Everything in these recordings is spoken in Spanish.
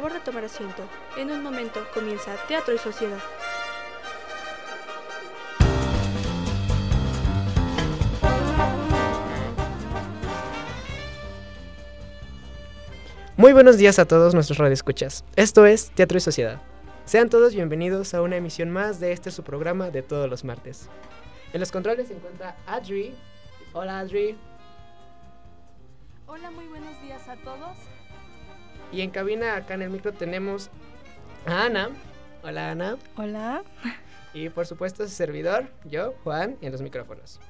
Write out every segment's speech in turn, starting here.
favor de tomar asiento. En un momento comienza Teatro y Sociedad. Muy buenos días a todos nuestros radioescuchas. Esto es Teatro y Sociedad. Sean todos bienvenidos a una emisión más de este su programa de todos los martes. En los controles se encuentra Adri. Hola Adri. Hola, muy buenos días a todos. Y en cabina acá en el micro tenemos a Ana. Hola Ana. Hola. Y por supuesto su servidor, yo, Juan, en los micrófonos.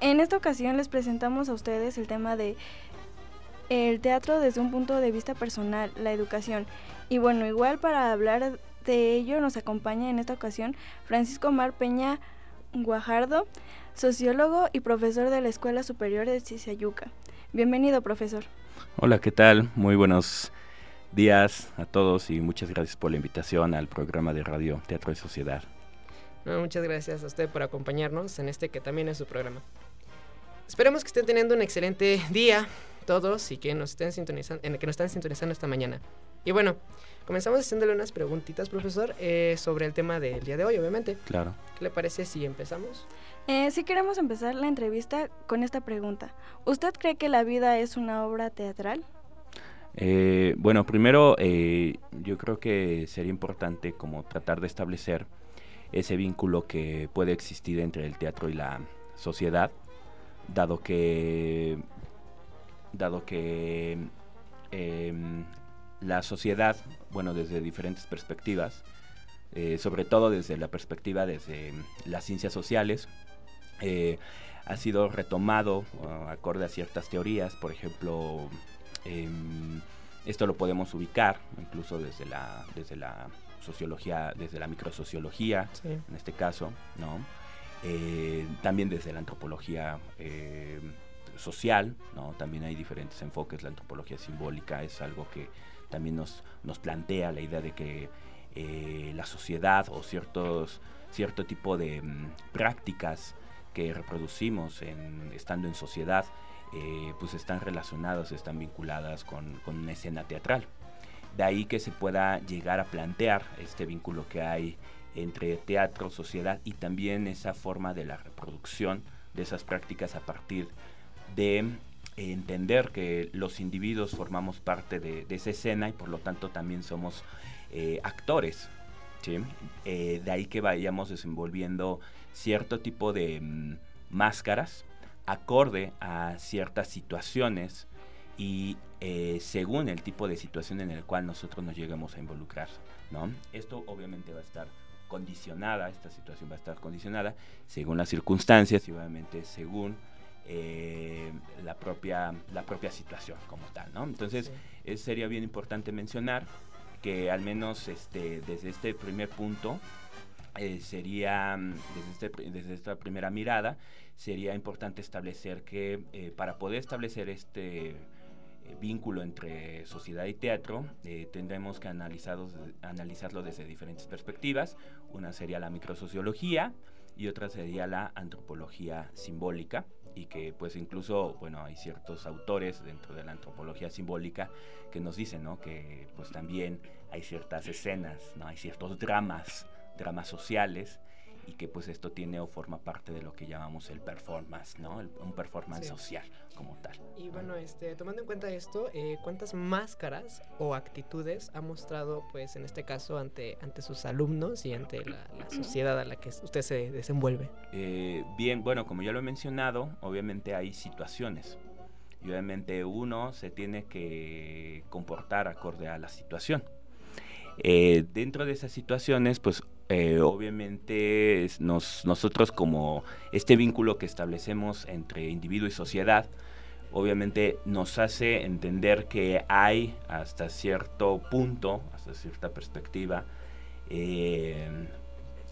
En esta ocasión les presentamos a ustedes el tema de el teatro desde un punto de vista personal, la educación. Y bueno, igual para hablar de ello nos acompaña en esta ocasión Francisco Mar Peña Guajardo, sociólogo y profesor de la Escuela Superior de Cizayuca. Bienvenido, profesor. Hola, ¿qué tal? Muy buenos días a todos y muchas gracias por la invitación al programa de Radio Teatro y Sociedad. muchas gracias a usted por acompañarnos en este que también es su programa. Esperemos que estén teniendo un excelente día todos y que nos estén sintonizando, en que nos están sintonizando esta mañana. Y bueno, comenzamos haciéndole unas preguntitas, profesor, eh, sobre el tema del día de hoy, obviamente. Claro. ¿Qué le parece si empezamos? Eh, sí queremos empezar la entrevista con esta pregunta. ¿Usted cree que la vida es una obra teatral? Eh, bueno, primero eh, yo creo que sería importante como tratar de establecer ese vínculo que puede existir entre el teatro y la sociedad, dado que dado que em, la sociedad, bueno, desde diferentes perspectivas, eh, sobre todo desde la perspectiva desde las ciencias sociales, eh, ha sido retomado uh, acorde a ciertas teorías, por ejemplo, em, esto lo podemos ubicar incluso desde la, desde la sociología, desde la microsociología, en este caso, ¿no? Eh, también desde la antropología eh, social, ¿no? También hay diferentes enfoques, la antropología simbólica es algo que también nos, nos plantea la idea de que la sociedad o ciertos, cierto tipo de mm, prácticas que reproducimos en, estando en sociedad, eh, pues están relacionadas, están vinculadas con, una escena teatral. De ahí que se pueda llegar a plantear este vínculo que hay entre teatro, sociedad y también esa forma de la reproducción de esas prácticas a partir de entender que los individuos formamos parte de, esa escena y por lo tanto también somos eh, actores. Eh, de ahí que vayamos desenvolviendo cierto tipo de mm, máscaras acorde a ciertas situaciones y eh, según el tipo de situación en el cual nosotros nos lleguemos a involucrar, ¿no? Esto obviamente va a estar condicionada, esta situación va a estar condicionada según las circunstancias y obviamente según eh, la, propia, la propia situación como tal, ¿no? Entonces, sería bien importante mencionar que al menos este, desde este primer punto eh, sería, mm, desde, este, desde, esta primera mirada, sería importante establecer que eh, para poder establecer este eh, vínculo entre sociedad y teatro, tendremos que analizarlo desde diferentes perspectivas. Una sería la microsociología y otra sería la antropología simbólica y que pues incluso, bueno, hay ciertos autores dentro de la antropología simbólica que nos dicen, ¿no? Que pues también hay ciertas escenas, ¿no? Hay ciertos dramas dramas sociales y que pues esto tiene o forma parte de lo que llamamos el performance, ¿no? un performance social como tal. Y bueno, este, tomando en cuenta esto, eh, ¿cuántas máscaras o actitudes ha mostrado, pues en este caso, ante, ante sus alumnos y ante la, sociedad a la que usted se desenvuelve? Eh, bien, bueno, como ya lo he mencionado, obviamente hay situaciones. Y obviamente uno se tiene que comportar acorde a la situación. Eh, dentro de esas situaciones, pues eh, obviamente nosotros como este vínculo que establecemos entre individuo y sociedad, obviamente nos hace entender que hay hasta cierto punto, hasta cierta perspectiva, eh,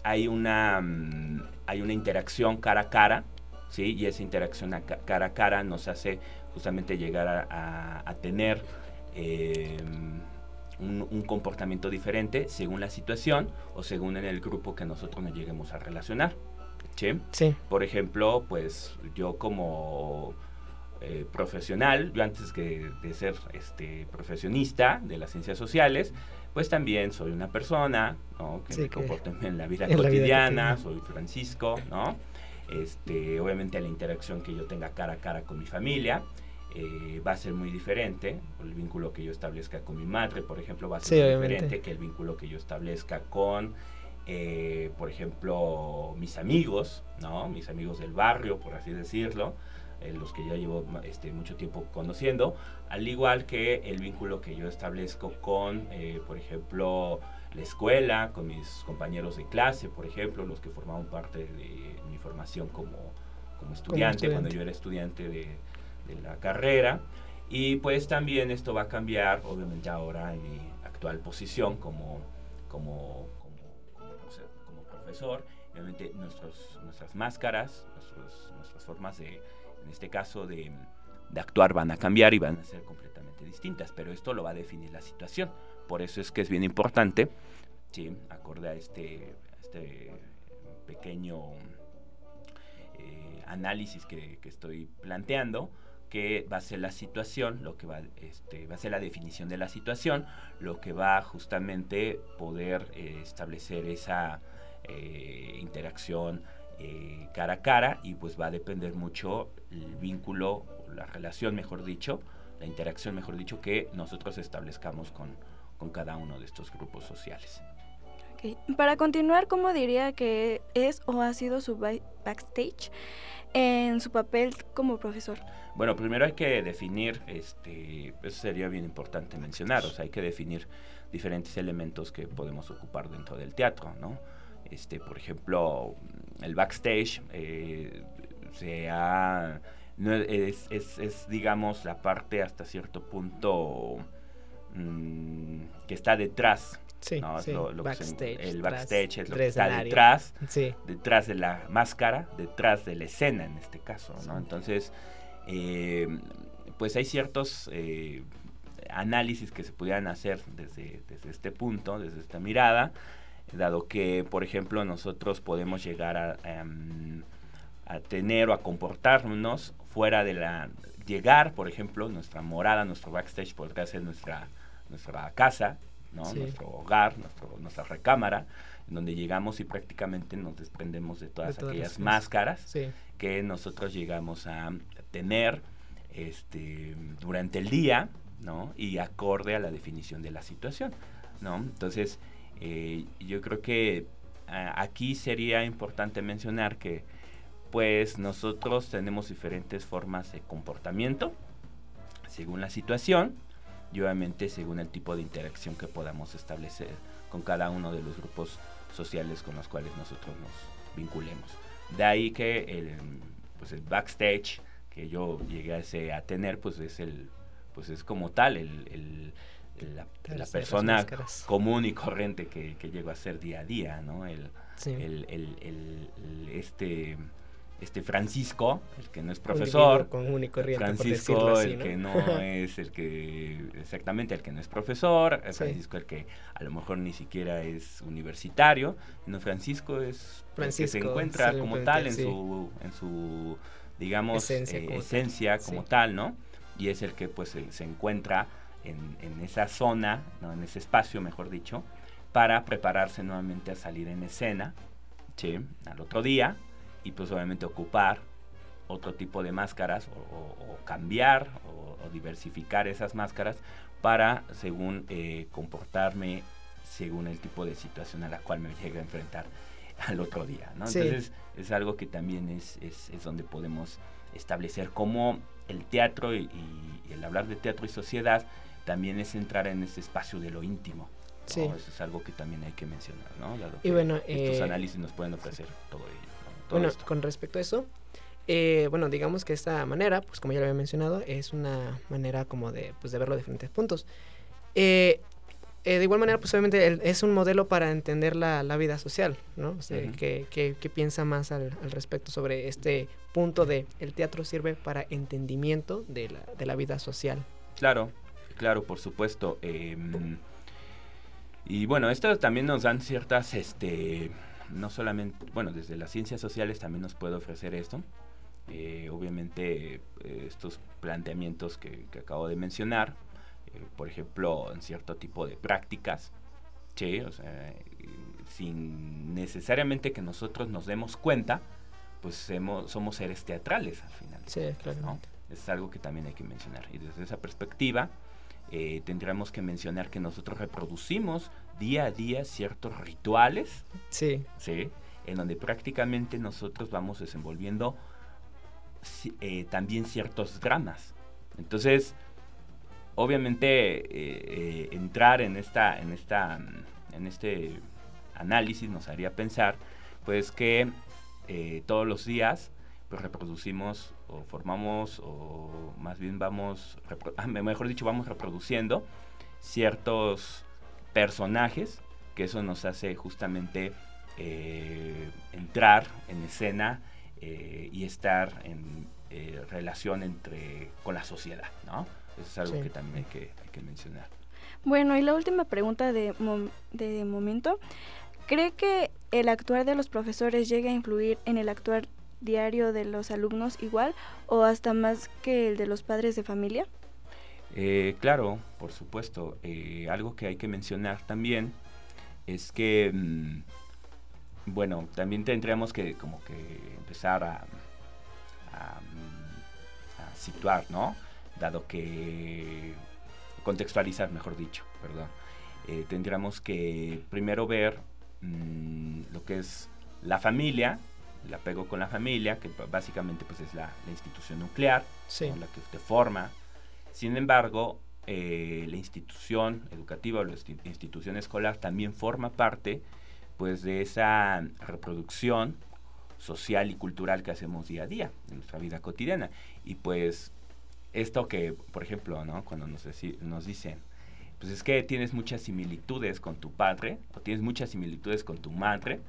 hay, una, mm, hay una interacción cara a cara, ¿sí? y esa interacción cara a cara nos hace justamente llegar a, tener... Eh, un, comportamiento diferente según la situación o según en el grupo que nosotros nos lleguemos a relacionar. ¿sí? Sí. Por ejemplo, pues yo como eh, profesional, yo antes que de ser este, profesionista de las ciencias sociales, pues también soy una persona, ¿no? Que me comporto en la vida cotidiana, soy Francisco, ¿no? Este, obviamente la interacción que yo tenga cara a cara con mi familia eh, va a ser muy diferente. El vínculo que yo establezca con mi madre, por ejemplo, va a ser muy diferente que el vínculo que yo establezca con, eh, por ejemplo, mis amigos, ¿no? Mis amigos del barrio, por así decirlo. Eh, los que ya llevo este, mucho tiempo conociendo, al igual que el vínculo que yo establezco con, por ejemplo, la escuela, con mis compañeros de clase, por ejemplo, los que formaban parte de mi formación como, como, estudiante, cuando yo era estudiante de, de, la carrera. Y pues también esto va a cambiar, obviamente ahora en mi actual posición como, como, como, profesor, obviamente nuestros, nuestras máscaras, nuestras formas de en este caso de, actuar van a cambiar y van a ser completamente distintas, pero esto lo va a definir la situación. Por eso es que es bien importante, ¿sí? acorde a este, este pequeño eh, análisis que, estoy planteando, que va a ser la situación, lo que va, este, va a ser la definición de la situación, lo que va justamente poder eh, establecer esa eh, interacción eh, cara a cara y pues va a depender mucho el vínculo, la relación mejor dicho, la interacción mejor dicho que nosotros establezcamos con, con cada uno de estos grupos sociales. Para continuar, ¿cómo diría que es o ha sido su backstage en su papel como profesor? Bueno, primero hay que definir, este, eso sería bien importante mencionar, o sea, hay que definir diferentes elementos que podemos ocupar dentro del teatro, ¿no? Este, por ejemplo, el backstage eh, se ha, es, digamos, la parte hasta cierto punto mm, que está detrás. Sí, backstage, el backstage es lo que está detrás, detrás de la máscara, detrás de la escena en este caso, ¿no? Entonces, eh, pues hay ciertos eh, análisis que se pudieran hacer desde, desde este punto, desde esta mirada, dado que, por ejemplo, nosotros podemos llegar a, em, a tener o a comportarnos fuera de la... Llegar, por ejemplo, nuestra morada, nuestro backstage podría ser nuestra, nuestra casa, ¿no? nuestro hogar, nuestra recámara, en donde llegamos y prácticamente nos desprendemos de todas, aquellas máscaras que nosotros llegamos a tener este, durante el día, ¿no? Y acorde a la definición de la situación, ¿no? Entonces, eh, yo creo que aquí sería importante mencionar que pues nosotros tenemos diferentes formas de comportamiento según la situación y obviamente según el tipo de interacción que podamos establecer con cada uno de los grupos sociales con los cuales nosotros nos vinculemos. De ahí que el, pues el backstage que yo llegué a, tener pues es el pues es como tal el la, persona común y corriente que, que, llego a ser día a día, ¿no? El, el, este, este Francisco, el que no es profesor, común y corriente, Francisco, el que no es el que, exactamente, el que no es profesor, Francisco el que a lo mejor ni siquiera es universitario, no, Francisco es Francisco, que se encuentra como tal en su, en su, digamos, esencia, eh, como, tal, ¿no? Y es el que pues se encuentra en, esa zona, ¿no? en ese espacio, mejor dicho, para prepararse nuevamente a salir en escena, ¿sí? Al otro día, y pues obviamente ocupar otro tipo de máscaras o, cambiar o, diversificar esas máscaras para, según eh, comportarme, según el tipo de situación a la cual me llega a enfrentar al otro día, ¿no? Entonces es algo que también es, es, es, donde podemos establecer cómo el teatro y el hablar de teatro y sociedad también es entrar en ese espacio de lo íntimo. Sí. Eso es algo que también hay que mencionar, ¿no? y bueno, estos eh, análisis nos pueden ofrecer todo ello. Bueno, con respecto a eso, eh, bueno, digamos que esta manera, pues como ya lo había mencionado, es una manera como de, pues, de verlo de diferentes puntos. Eh, de igual manera, pues obviamente es un modelo para entender la, vida social, ¿no? O sea, ¿qué, piensa más al, respecto sobre este punto de el teatro sirve para entendimiento de la, de la vida social? Claro, claro, por supuesto. Em, y bueno, esto también nos dan ciertas, este, no solamente, bueno, desde las ciencias sociales también nos puede ofrecer esto, eh, obviamente estos planteamientos que, acabo de mencionar, por ejemplo, en cierto tipo de prácticas, ¿sí? o sea, sin necesariamente que nosotros nos demos cuenta, pues somos seres teatrales al final. Sí, claro. Es algo que también hay que mencionar. Y desde esa perspectiva, eh, tendríamos que mencionar que nosotros reproducimos día a día ciertos rituales. Sí. Sí. En donde prácticamente nosotros vamos desenvolviendo eh, también ciertos dramas. Entonces, obviamente, eh, entrar en esta, en esta, en este análisis nos haría pensar, pues que todos los días pues reproducimos o formamos o más bien vamos, ah, mejor dicho, vamos reproduciendo ciertos personajes que eso nos hace justamente eh, entrar en escena eh, y estar en eh, relación entre con la sociedad, ¿no? Eso es algo que también hay que, hay que mencionar. Bueno, y la última pregunta de, de momento. ¿Cree que el actuar de los profesores llega a influir en el actuar diario de los alumnos igual o hasta más que el de los padres de familia? Eh, claro, por supuesto. Eh, algo que hay que mencionar también es que, mm, bueno, también tendríamos que como que empezar a, a, situar, ¿no? Dado que contextualizar, mejor dicho, perdón. Eh, tendríamos que primero ver mm, lo que es la familia, el apego con la familia, que básicamente pues es la, institución nuclear, la que te forma. Sin embargo, eh, la institución educativa o la institución escolar también forma parte pues de esa reproducción social y cultural que hacemos día a día en nuestra vida cotidiana. Y pues esto que, por ejemplo, ¿no? cuando nos, nos dicen, pues es que tienes muchas similitudes con tu padre o tienes muchas similitudes con tu madre,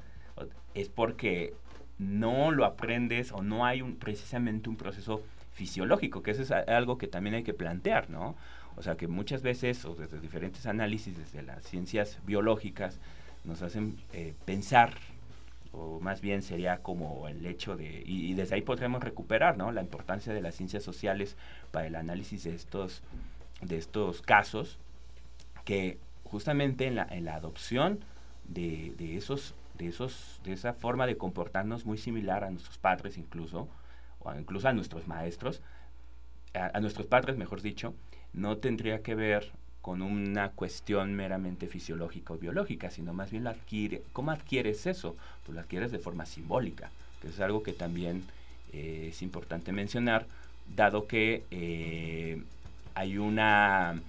es porque no lo aprendes o no hay un, precisamente un proceso fisiológico, que eso es algo que también hay que plantear, ¿no? O sea, que muchas veces, o desde diferentes análisis, desde las ciencias biológicas, nos hacen eh, pensar, o más bien sería como el hecho de, y, desde ahí podremos recuperar, ¿no? La importancia de las ciencias sociales para el análisis de estos, de estos casos, que justamente en la, en la adopción de, de esos de, esos, de esa forma de comportarnos muy similar a nuestros padres incluso, o incluso a nuestros maestros, a, nuestros padres, mejor dicho, no tendría que ver con una cuestión meramente fisiológica o biológica, sino más bien la adquiere, ¿cómo adquieres eso? Pues lo adquieres de forma simbólica, que es algo que también eh, es importante mencionar, dado que eh, hay una,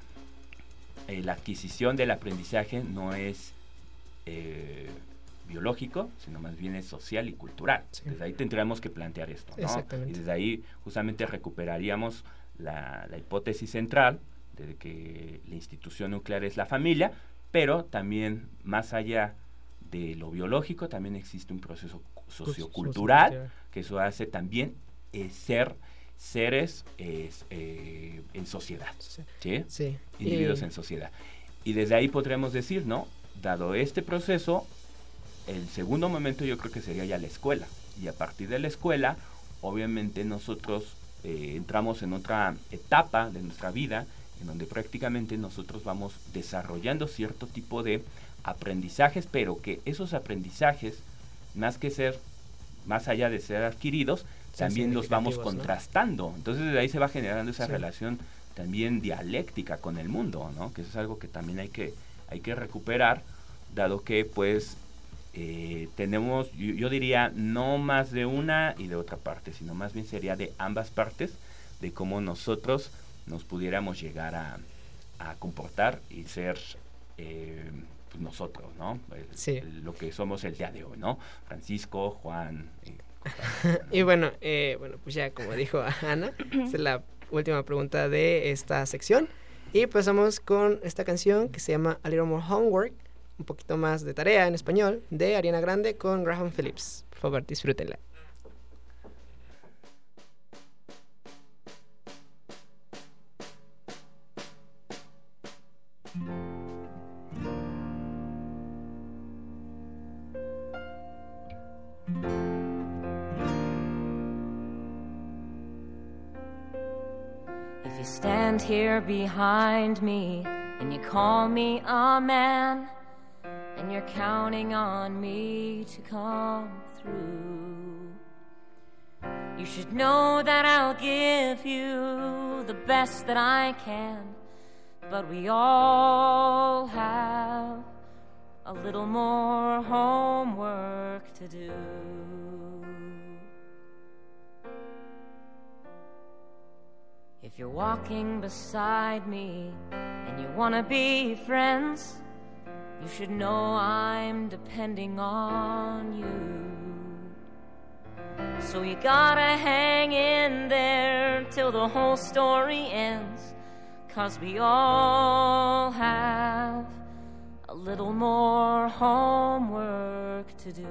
eh, la adquisición del aprendizaje no es biológico, sino más bien es social y cultural. Desde ahí tendríamos que plantear esto, ¿no? Y desde ahí justamente recuperaríamos la, hipótesis central de que la institución nuclear es la familia, pero también más allá de lo biológico también existe un proceso sociocultural que eso hace también eh, ser seres eh, en sociedad, ¿sí? Individuos en sociedad. Y desde ahí podríamos decir, ¿no? Dado este proceso, el segundo momento yo creo que sería ya la escuela. Y a partir de la escuela, obviamente nosotros eh, entramos en otra etapa de nuestra vida en donde prácticamente nosotros vamos desarrollando cierto tipo de aprendizajes, pero que esos aprendizajes, más que ser, más allá de ser adquiridos, también los vamos contrastando. Entonces de ahí se va generando esa relación también dialéctica con el mundo, ¿no? Que eso es algo que también hay que, hay que recuperar, dado que pues eh, tenemos, yo, diría, no más de una y de otra parte, sino más bien sería de ambas partes, de cómo nosotros nos pudiéramos llegar a, comportar y ser eh, pues nosotros, ¿no? lo que somos el día de hoy, ¿no? Francisco, Juan. y bueno, eh, bueno, pues ya como dijo Ana, es la última pregunta de esta sección. Y pasamos con esta canción que se llama A Little More Homework un poquito más de tarea en español de Ariana Grande con Graham Phillips. Por favor, disfrútenla. stand here behind me and you call me a man, and you're counting on me to come through. You should know that I'll give you the best that I can, but we all have a little more homework to do. If you're walking beside me and you wanna be friends, you should know I'm depending on you. So you gotta hang in there till the whole story ends, cause we all have a little more homework to do.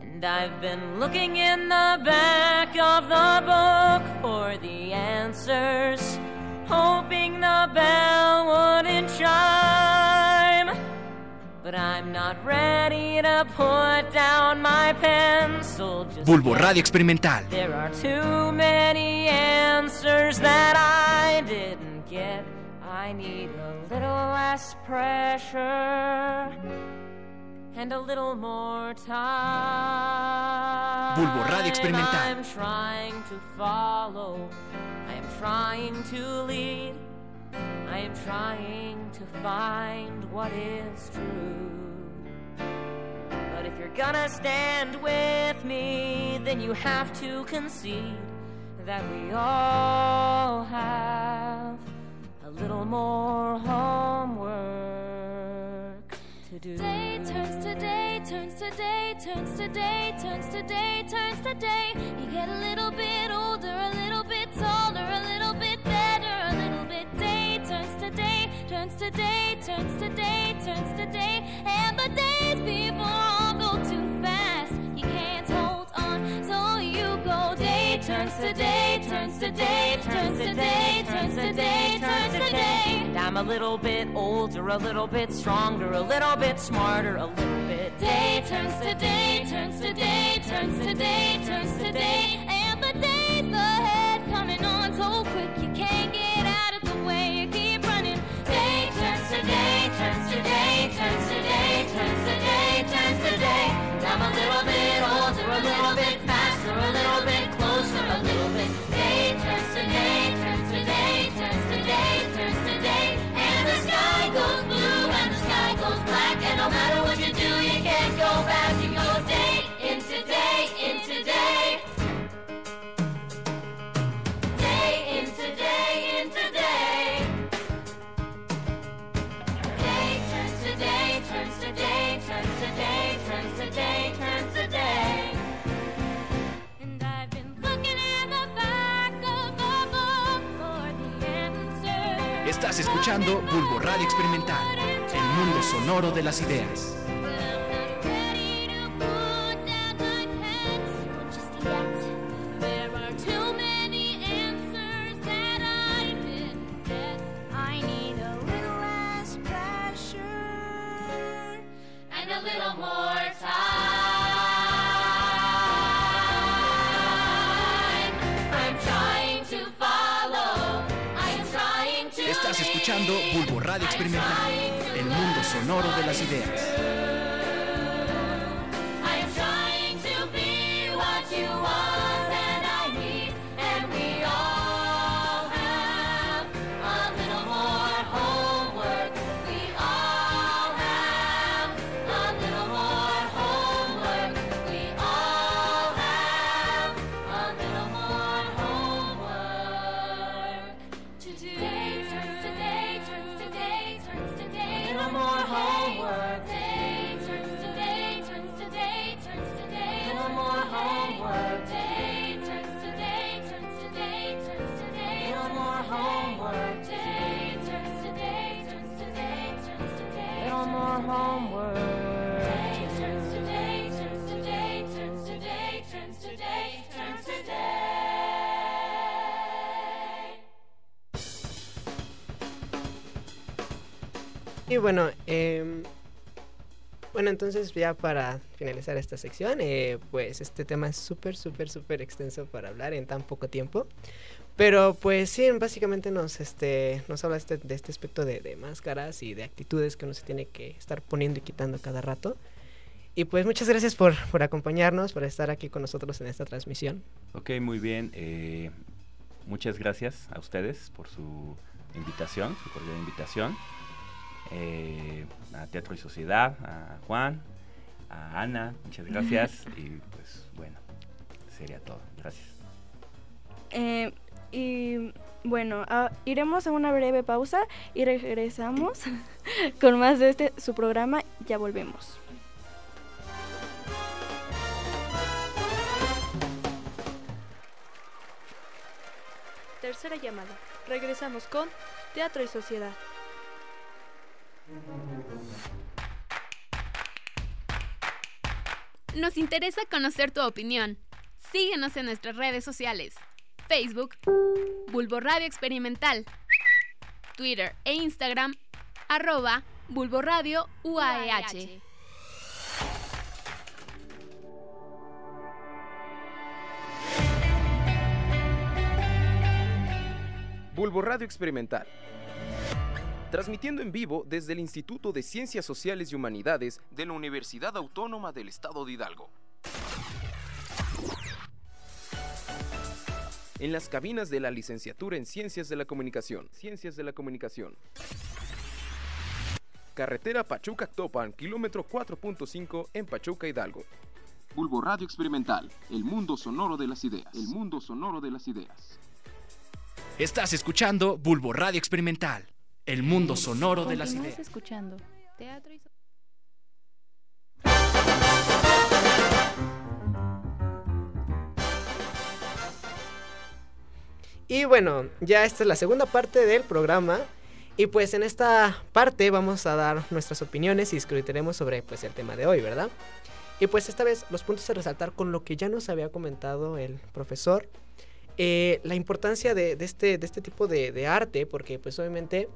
And I've been looking in the back of the book for the answers, hoping the bell wouldn't chime. But I'm not ready to put down my pencil just Bulbo. Radio Experimental. There are too many answers that I didn't get. I need a little less pressure and a little more time. Bulbo Radio Experimental. I'm trying to follow. Trying to lead. I am trying to find what is true. But if you're gonna stand with me, then you have to concede that we all have a little more homework to do. Day turns to day, turns to day, turns to day, turns to day, turns to day. You get a little bit older, day, turns to day. And the days before all go too fast. You can't hold on, so you go. Day turns to day, turns to day, turns to day, turns to day, turns to day. And I'm a little bit older, a little bit stronger, a little bit smarter, a little bit. Day turns to day, turns to day, turns to day, turns to day. And the days ahead coming on so quick you Escuchando Bulbo Radio Experimental, el mundo sonoro de las ideas. Escuchando Bulbo Radio Experimental, el mundo sonoro de las ideas. Y bueno, em, Bueno, entonces ya para finalizar esta sección, eh, pues este tema es súper, súper, súper extenso para hablar en tan poco tiempo. Pero pues sí, básicamente nos, este, nos habla este, de este aspecto de, de máscaras y de actitudes que uno se tiene que estar poniendo y quitando cada rato. Y pues muchas gracias por, por acompañarnos, por estar aquí con nosotros en esta transmisión. Ok, muy bien. eh, muchas gracias a ustedes por su invitación, su cordial invitación. Eh, a Teatro y Sociedad, a Juan, a Ana, muchas gracias. y pues bueno, sería todo. Gracias. Eh, y bueno, ah, iremos a una breve pausa y regresamos con más de este su programa. Ya volvemos. Tercera llamada. Regresamos con Teatro y Sociedad. Nos interesa conocer tu opinión. Síguenos en nuestras redes sociales. Facebook, Bulbo Radio Experimental. Twitter e Instagram, arroba Bulbo Radio UAEH. Bulbo Radio Experimental. Transmitiendo en vivo desde el Instituto de Ciencias Sociales y Humanidades de la Universidad Autónoma del Estado de Hidalgo. En las cabinas de la Licenciatura en Ciencias de la Comunicación. Ciencias de la Comunicación. Carretera Pachuca-Actopan, kilómetro 4.5 en Pachuca, Hidalgo. Bulbo Radio Experimental, el mundo sonoro de las ideas. El mundo sonoro de las ideas. Estás escuchando Bulbo Radio Experimental, el mundo sonoro de las ideas. escuchando Teatro y So- Y bueno, ya esta es la segunda parte del programa. Y pues en esta parte vamos a dar nuestras opiniones y discutiremos sobre pues el tema de hoy, ¿verdad? Y pues esta vez los puntos a resaltar con lo que ya nos había comentado el profesor. eh, la importancia de, de este, de este tipo de, de arte, porque pues obviamente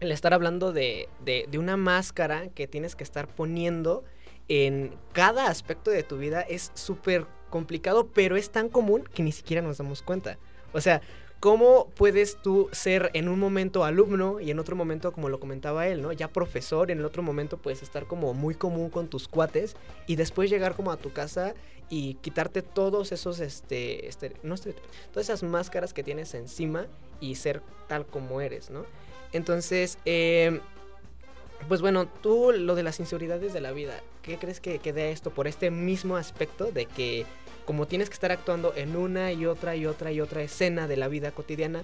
el estar hablando de, de- una máscara que tienes que estar poniendo en cada aspecto de tu vida es súper complicado, pero es tan común que ni siquiera nos damos cuenta. O sea, ¿cómo puedes tú ser en un momento alumno y en otro momento, como lo comentaba él, ¿no? Ya profesor, en el otro momento puedes estar como muy común con tus cuates y después llegar como a tu casa y quitarte todos esos, este, este no estereotipos, todas esas máscaras que tienes encima y ser tal como eres, ¿no? Entonces, eh, pues bueno, tú lo de las inseguridades de la vida, ¿qué crees que, que dé esto por este mismo aspecto de que como tienes que estar actuando en una y otra y otra y otra escena de la vida cotidiana,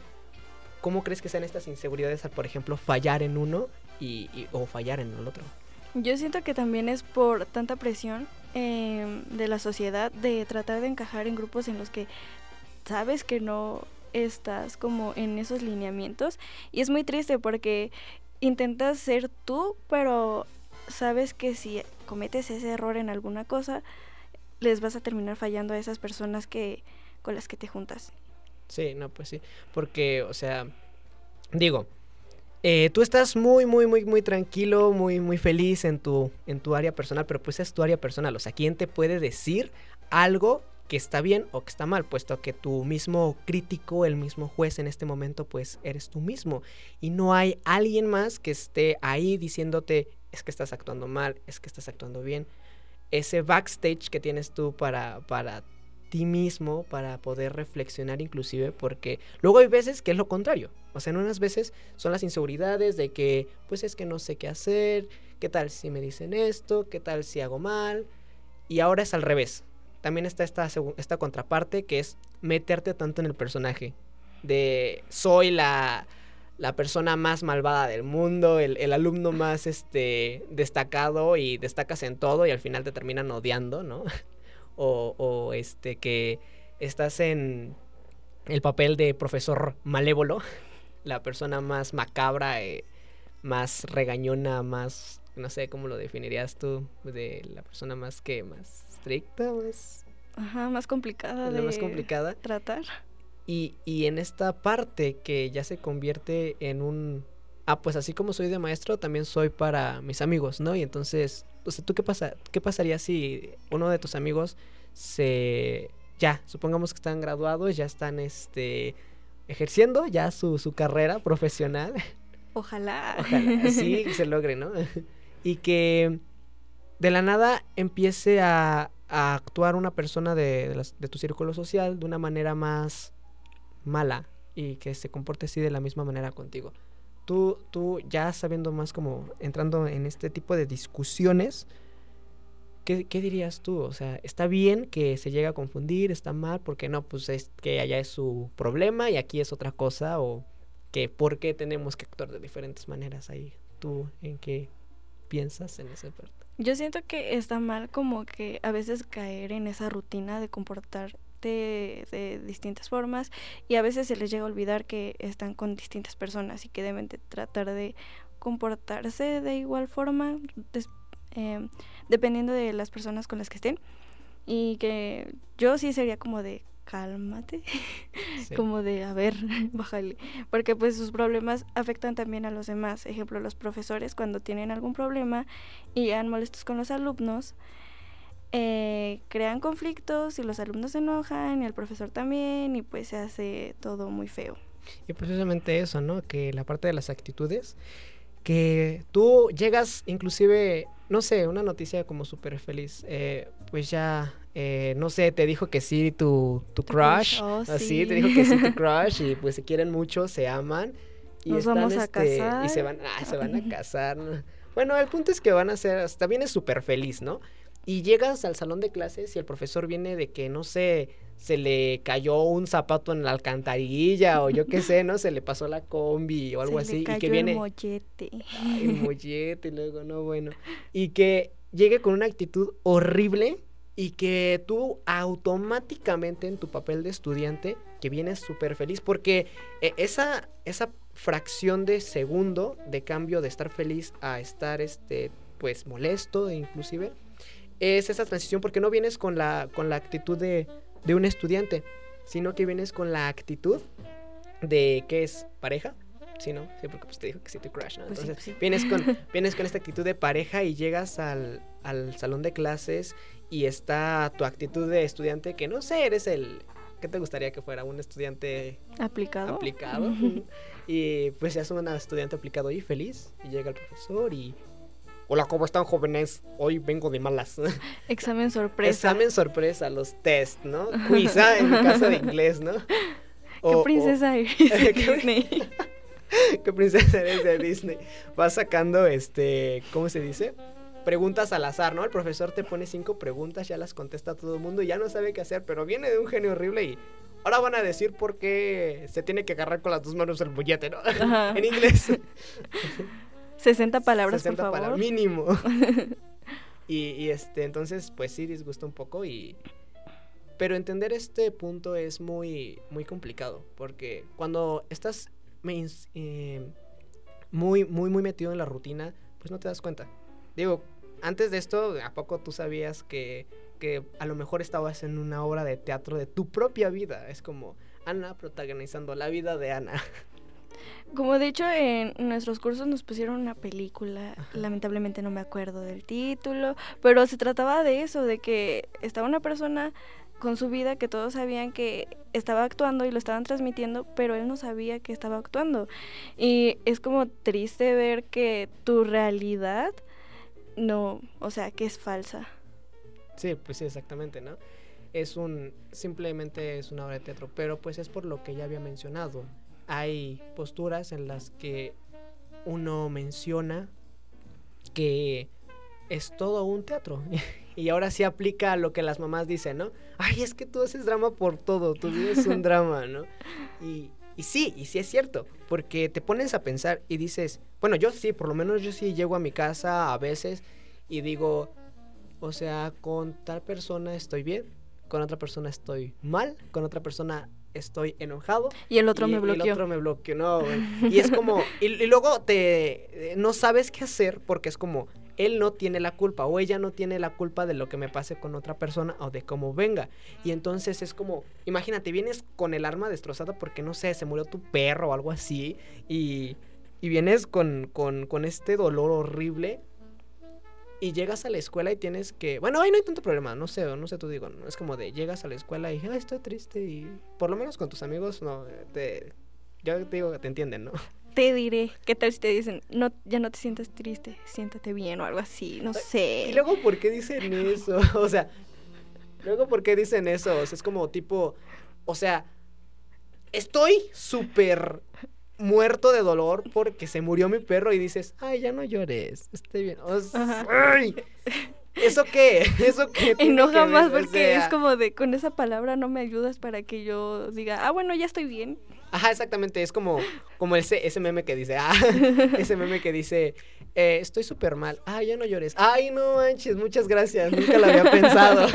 ¿cómo crees que sean estas inseguridades al, por ejemplo, fallar en uno y, o fallar en el otro? Yo siento que también es por tanta presión eh, de la sociedad de tratar de encajar en grupos en los que sabes que no estás como en esos lineamientos y es muy triste porque intentas ser tú pero sabes que si cometes ese error en alguna cosa les vas a terminar fallando a esas personas que con las que te juntas. Sí, no, pues sí. Porque, o sea, digo, eh, tú estás muy, muy, muy, muy tranquilo, muy, muy feliz en tu, en tu área personal, pero pues es tu área personal. O sea, ¿quién te puede decir algo que está bien o que está mal? Puesto que tu mismo crítico, el mismo juez en este momento, pues eres tú mismo. Y no hay alguien más que esté ahí diciéndote, es que estás actuando mal, es que estás actuando bien. Ese backstage que tienes tú para, para ti mismo para poder reflexionar inclusive porque luego hay veces que es lo contrario. O sea, en unas veces son las inseguridades de que pues es que no sé qué hacer, qué tal si me dicen esto, qué tal si hago mal. Y ahora es al revés. También está esta, esta contraparte que es meterte tanto en el personaje. De soy la, la persona más malvada del mundo, el, el alumno más este, destacado y destacas en todo y al final te terminan odiando, ¿no? o, o, este que estás en el papel de profesor malévolo, la persona más macabra, eh, más regañona, más no sé cómo lo definirías tú, de la persona más que más estricta, más Ajá, más complicada la de más complicada. tratar. Y, y en esta parte que ya se convierte en un ah, pues así como soy de maestro, también soy para mis amigos, ¿no? Y entonces, o sea, ¿tú qué, pasa, qué pasaría si uno de tus amigos se... Ya, supongamos que están graduados, ya están, este, ejerciendo ya su, su carrera profesional. Ojalá. Ojalá sí se logre, ¿no? Y que de la nada empiece a, a actuar una persona de, de tu círculo social de una manera más mala y que se comporte así de la misma manera contigo. Tú, tú ya sabiendo más como entrando en este tipo de discusiones, ¿qué, qué dirías tú? O sea, ¿está bien que se llegue a confundir? ¿Está mal? Porque no, pues es que allá es su problema y aquí es otra cosa o que por qué tenemos que actuar de diferentes maneras ahí. ¿Tú en qué piensas en esa parte? Yo siento que está mal como que a veces caer en esa rutina de comportarte de distintas formas y a veces se les llega a olvidar que están con distintas personas y que deben de tratar de comportarse de igual forma em, dependiendo de las personas con las que estén y que yo sí sería como de cálmate Sí. como de, a ver, bájale, porque pues sus problemas afectan también a los demás. Ejemplo, los profesores cuando tienen algún problema y han molestos con los alumnos, eh, crean conflictos y los alumnos se enojan y el profesor también y pues se hace todo muy feo. Y precisamente eso, ¿no? Que la parte de las actitudes, que tú llegas inclusive, no sé, una noticia como súper feliz, eh, pues ya, eh, no sé, te dijo que sí tu, tu crush, oh, así, sí. te dijo que sí tu crush y pues se quieren mucho, se aman. Y Nos están, vamos a este, Y casar. se van, ah, se van a casar. ¿no? Bueno, el punto es que van a ser, hasta vienes súper feliz, ¿no? Y llegas al salón de clases y el profesor viene de que, no sé, se le cayó un zapato en la alcantarilla o yo qué sé, ¿no? Se le pasó la combi o algo Se le así. y que el viene... mollete. Ay, el mollete, y luego, no, bueno. Y que llegue con una actitud horrible y que tú automáticamente en tu papel de estudiante, que vienes súper feliz, porque eh, esa, esa fracción de segundo de cambio de estar feliz a estar, este, pues, molesto inclusive, es esa transición porque no vienes con la, con la actitud de, de un estudiante, sino que vienes con la actitud de, ¿qué es? ¿Pareja? Sí, ¿no? Sí, porque pues te dijo que sí te crush, ¿no? Pues sí, Entonces, pues sí. vienes, con, vienes con esta actitud de pareja y llegas al, al salón de clases y está tu actitud de estudiante que no sé, eres el... ¿Qué te gustaría que fuera? ¿Un estudiante ¿Aplicado? aplicado? y pues ya es un estudiante aplicado y feliz. Y llega el profesor y... Hola, ¿cómo están jóvenes? Hoy vengo de malas. Examen sorpresa. Examen sorpresa, los test, ¿no? Quiz, ah, en mi caso de inglés, ¿no? ¿Qué O- princesa eres de ¿Qué- Disney? ¿Qué princesa eres de Disney? Vas sacando, este, ¿cómo se dice? Preguntas al azar, ¿no? El profesor te pone cinco preguntas, ya las contesta todo el mundo y ya no sabe qué hacer, pero viene de un genio horrible y ahora van a decir por qué se tiene que agarrar con las dos manos el bollete, ¿no? Ajá. en inglés. 60 palabras, 60 por favor. palabras, mínimo. y, y, este, entonces, pues sí, disgusta un poco y... Pero entender este punto es muy, muy complicado, porque cuando estás eh, muy, muy, muy metido en la rutina, pues no te das cuenta. Digo, antes de esto, ¿a poco tú sabías que, que a lo mejor estabas en una obra de teatro de tu propia vida? Es como Ana protagonizando la vida de Ana. Como de hecho en nuestros cursos nos pusieron una película, lamentablemente no me acuerdo del título, pero se trataba de eso, de que estaba una persona con su vida que todos sabían que estaba actuando y lo estaban transmitiendo, pero él no sabía que estaba actuando. Y es como triste ver que tu realidad no, o sea, que es falsa. Sí, pues sí, exactamente, ¿no? Es un, simplemente es una obra de teatro, pero pues es por lo que ya había mencionado. Hay posturas en las que uno menciona que es todo un teatro. y ahora sí aplica lo que las mamás dicen, ¿no? Ay, es que tú haces drama por todo, tu vida es un drama, ¿no? Y, y sí, y sí es cierto, porque te pones a pensar y dices, bueno, yo sí, por lo menos yo sí llego a mi casa a veces y digo, o sea, con tal persona estoy bien, con otra persona estoy mal, con otra persona estoy enojado. Y el otro y- me y bloqueó. el otro me bloqueó, no, güey. Y es como, y, y luego te, eh, no sabes qué hacer porque es como, él no tiene la culpa o ella no tiene la culpa de lo que me pase con otra persona o de cómo venga. Y entonces es como, imagínate, vienes con el arma destrozada porque no sé, se murió tu perro o algo así y y vienes con, con, con este dolor horrible y llegas a la escuela y tienes que... Bueno, ahí no hay tanto problema, no sé, no sé, tú digo, ¿no? es como de llegas a la escuela y, ay, estoy triste y por lo menos con tus amigos, no, te... Yo te digo que te entienden, ¿no? Te diré, ¿qué tal si te dicen, no, ya no te sientas triste, siéntate bien o algo así, no sé. Y luego, ¿por qué dicen eso? O sea, luego, ¿por qué dicen eso? O sea, es como tipo, o sea, estoy súper muerto de dolor porque se murió mi perro y dices, ay, ya no llores, estoy bien. O sea, ay, ¿Eso qué? ¿Eso qué? Enoja más ver? O porque es sea, como de, con esa palabra no me ayudas para que yo diga, ah, bueno, ya estoy bien. Ajá, exactamente, es como, como ese, ese meme que dice, ah, ese meme que dice, eh, estoy súper mal, ay, ya no llores, ay, no manches, muchas gracias, nunca lo había pensado.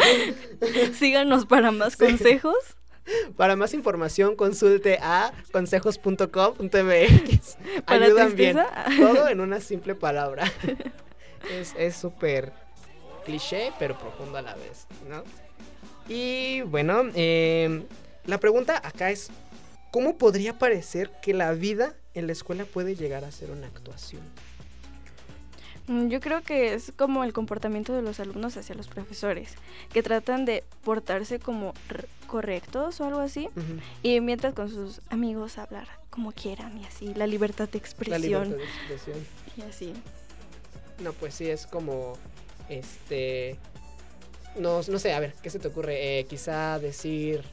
Síganos para más Sí. consejos. Para más información, consulte a consejos.com.mx. Ayudan bien. Todo en una simple palabra. Es es súper cliché, pero profundo a la vez, ¿no? Y bueno, eh, la pregunta acá es, ¿cómo podría parecer que la vida en la escuela puede llegar a ser una actuación? Mm, Yo creo que es como el comportamiento de los alumnos hacia los profesores, que tratan de portarse como correctos o algo así, y mientras con sus amigos hablar como quieran y así, la libertad de La expresión libertad de expresión. y así. No, pues sí, es como, este, no, no sé, a ver, ¿qué se te ocurre? Eh, quizá decir,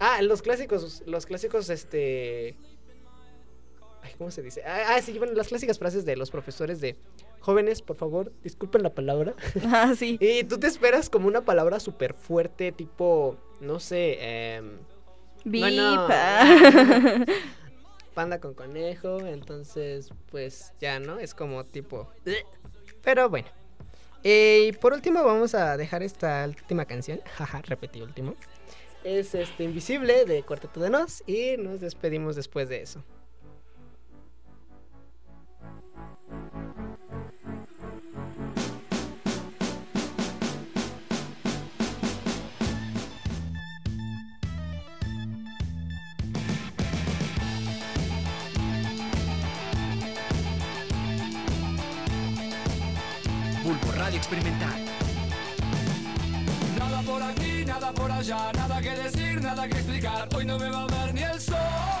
ah, los clásicos, los clásicos, este, ay, ¿cómo se dice? Ah, ah, sí, bueno, las clásicas frases de los profesores de, jóvenes, por favor, disculpen la palabra. Ah, sí. y tú te esperas como una palabra súper fuerte, tipo, no sé, em, Bueno, Vipa. panda con conejo, entonces pues ya, ¿no? Es como tipo... Pero bueno. Eh, y por último vamos a dejar esta última canción. Jaja, repetí último. Es este Invisible de Cuarteto de Nos y nos despedimos después de eso. Radio Experimental. Nada por aquí, nada por allá, nada que decir, nada que explicar. Hoy no me va a ver ni el sol.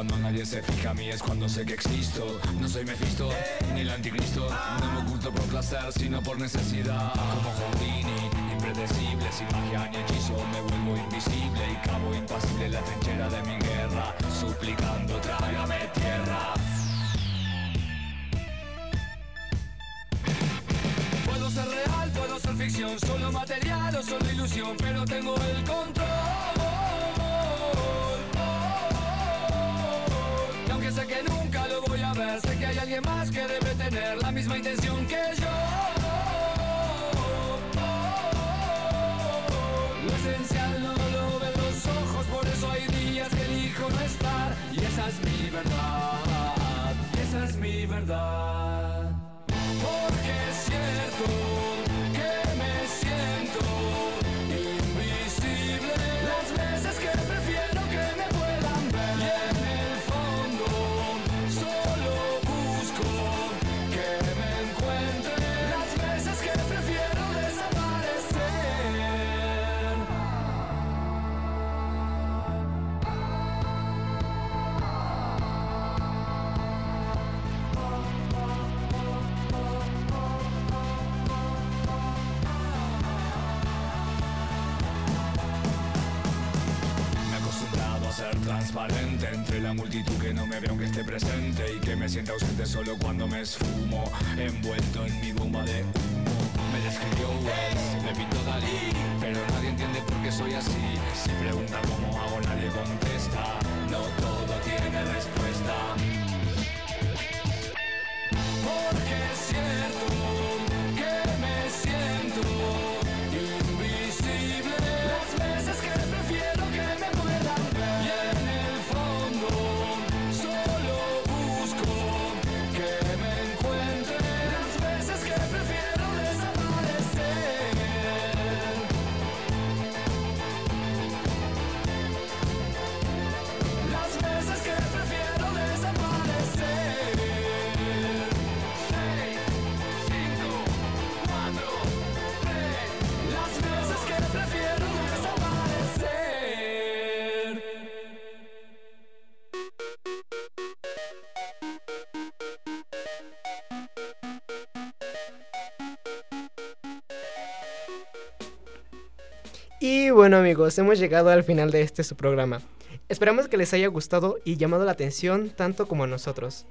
Cuando nadie se fija a mí es cuando sé que existo. No soy Mephisto, ni el anticristo. No me oculto por placer, sino por necesidad. Como Houdini, impredecible Sin magia ni hechizo me vuelvo invisible Y cabo impasible en la trinchera de mi guerra Suplicando tráigame tierra Puedo ser real, puedo ser ficción, solo material o solo ilusión, pero tengo el control. Sé que hay alguien más que debe tener la misma intención que yo. Lo esencial no lo ven los ojos, por eso hay días que elijo no estar. Y esa es mi verdad, entre la multitud que no me veo aunque esté presente y que me sienta ausente solo cuando me esfumo, envuelto en mi bomba de humo. Me describió Wells, me pintó Dalí, pero nadie entiende por qué soy así. Si pregunta cómo hago, nadie contesta. Amigos, hemos llegado al final de este su programa. Esperamos que les haya gustado y llamado la atención tanto como a nosotros.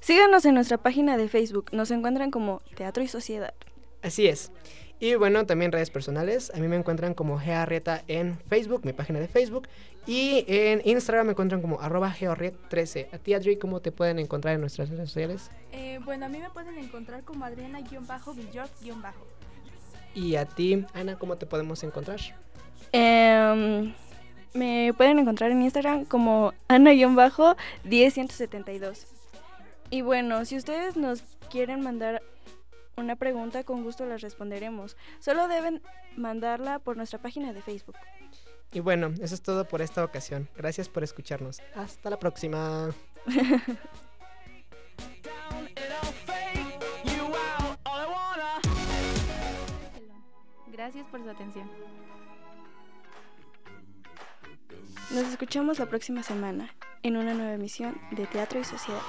Síganos en nuestra página de Facebook. Nos encuentran como Teatro y Sociedad. Así es. Y bueno, también redes personales. A mí me encuentran como Gearrieta en Facebook, mi página de Facebook. Y en Instagram me encuentran como arroba georriet13. A ti, Adri, ¿cómo te pueden encontrar en nuestras redes sociales? Eh, bueno, a mí me pueden encontrar como Adriana-Villort-Bajo. Y a ti, Ana, ¿cómo te podemos encontrar? Em, me pueden encontrar en Instagram como Ana-10172. Y bueno, si ustedes nos quieren mandar una pregunta, con gusto las responderemos. Solo deben mandarla por nuestra página de Facebook. Y bueno, eso es todo por esta ocasión. Gracias por escucharnos. Hasta la próxima. Gracias por su atención. Nos escuchamos la próxima semana en una nueva emisión de Teatro y Sociedad.